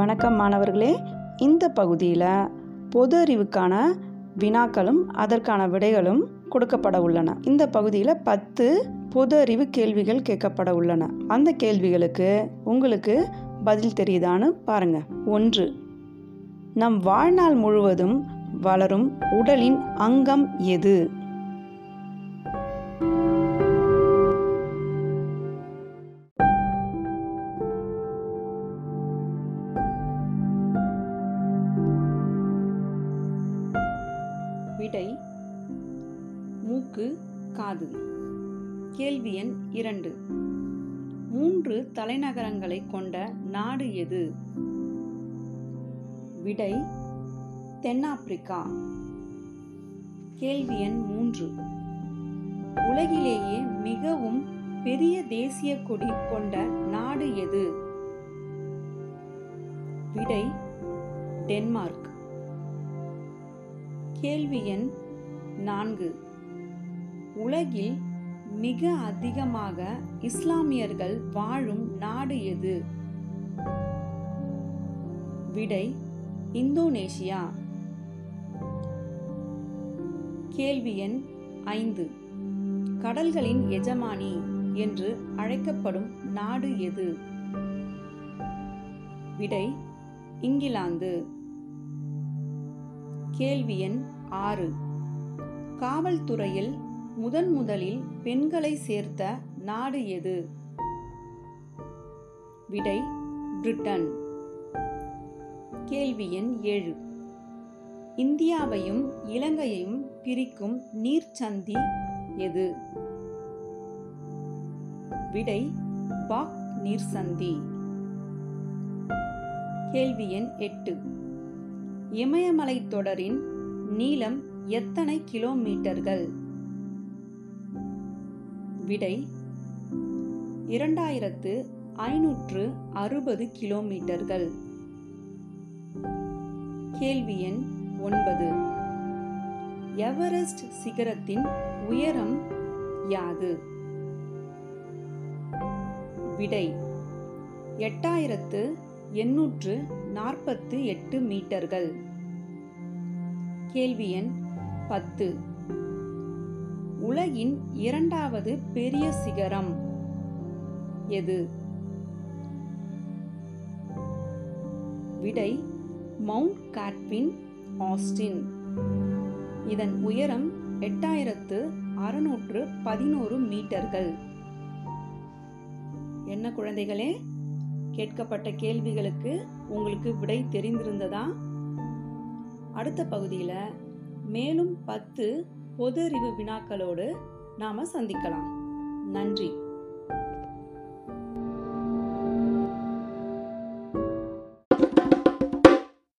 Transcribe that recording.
வணக்கம் மாணவர்களே. இந்த பகுதியில் பொது அறிவுக்கான வினாக்களும் அதற்கான விடைகளும் கொடுக்கப்பட உள்ளன. இந்த பகுதியில் பத்து பொது அறிவு கேள்விகள் கேட்கப்பட உள்ளன. அந்த கேள்விகளுக்கு உங்களுக்கு பதில் தெரியுதான்னு பாருங்க. ஒன்று நம் வாழ்நாள் முழுவதும் வளரும் உடலின் அங்கம் எது? விடை மூக்கு காது. கேள்வி எண் இரண்டு. மூன்று தலைநகரங்களை கொண்ட நாடு எது? விடை தென்னாப்பிரிக்கா. கேள்வி எண் மூன்று. உலகிலேயே மிகவும் பெரிய தேசிய கொடி கொண்ட நாடு எது? விடை டென்மார்க். கேள்வி எண் நான்கு. உலகில் மிக அதிகமாக இஸ்லாமியர்கள் வாழும் நாடு எது? விடை இந்தோனேஷியா. கேள்வி எண் ஐந்து. கடல்களின் எஜமானி என்று அழைக்கப்படும் நாடு எது? விடை இங்கிலாந்து. கேள்வி எண் ஆறு. காவல்துறையில் முதன் முதலில் பெண்களை சேர்த்த நாடு எது? விடை பிரிட்டன். கேள்வி எண் ஏழு. இந்தியாவையும் இலங்கையையும் பிரிக்கும் நீர்ச்சந்தி எது? விடை பாக் நீர்சந்தி கேள்வி எண் எட்டு. இமயமலை தொடரின் நீளம் எத்தனை கிலோமீட்டர்கள்? விடை இரண்டாயிரத்து ஐநூற்று அறுபது கிலோமீட்டர்கள். கேள்வி எண் ஒன்பது. எவரெஸ்ட் சிகரத்தின் உயரம் யாது? விடை எட்டாயிரத்து எண்ணூற்று நாற்பத்து எட்டு மீட்டர்கள். கேள்வி எண் பத்து. உலகின் இரண்டாவது பெரிய சிகரம் எது? விடை மவுண்ட் காட்வின் ஆஸ்டின். இதன் உயரம் எட்டாயிரத்து அறுநூற்று பதினோரு மீட்டர்கள். என்ன குழந்தைகளே? கேட்கப்பட்ட கேள்விகளுக்கு உங்களுக்கு விடை தெரிந்திருந்ததா? அடுத்த பகுதியில் மேலும் பத்து பொது அறிவு வினாக்களோடு நாம சந்திக்கலாம். நன்றி.